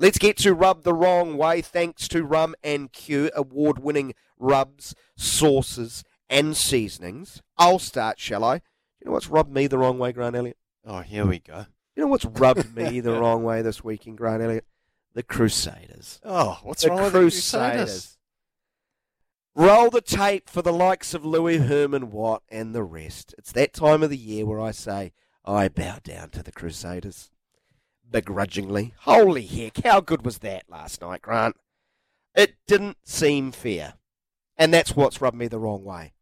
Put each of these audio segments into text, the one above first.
Let's get to rub the wrong way. Thanks to Rum and Q, award-winning rubs, sauces, and seasonings. I'll start, shall I? You know what's rubbed me the wrong way, Grant Elliott? Oh, here we go. You know what's rubbed me the wrong way this weekend, Grant Elliott? The Crusaders. Oh, what's the wrong with the Crusaders? Roll the tape for the likes of Louis Herman Watt and the rest. It's that time of the year where I say, I bow down to the Crusaders begrudgingly. Holy heck, how good was that last night, Grant? It didn't seem fair. And that's what's rubbed me the wrong way.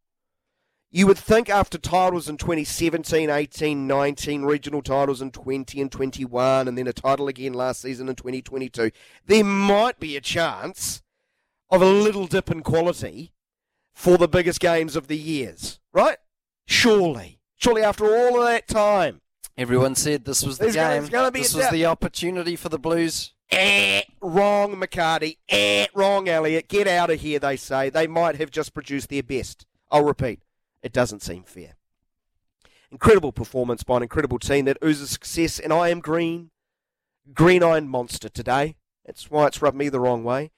You would think after titles in 2017, 18, 19, regional titles in 20 and 21, and then a title again last season in 2022, there might be a chance of a little dip in quality for the biggest games of the years, right? Surely. Surely after all of that time. Everyone said this was the gonna- game. gonna be this was the opportunity for the Blues. Eh, wrong, McCarty. Eh, wrong, Elliott. Get out of here, they say. They might have just produced their best. I'll repeat, it doesn't seem fair. Incredible performance by an incredible team that oozes success, and I am green. Green Iron Monster today. That's why it's rubbed me the wrong way.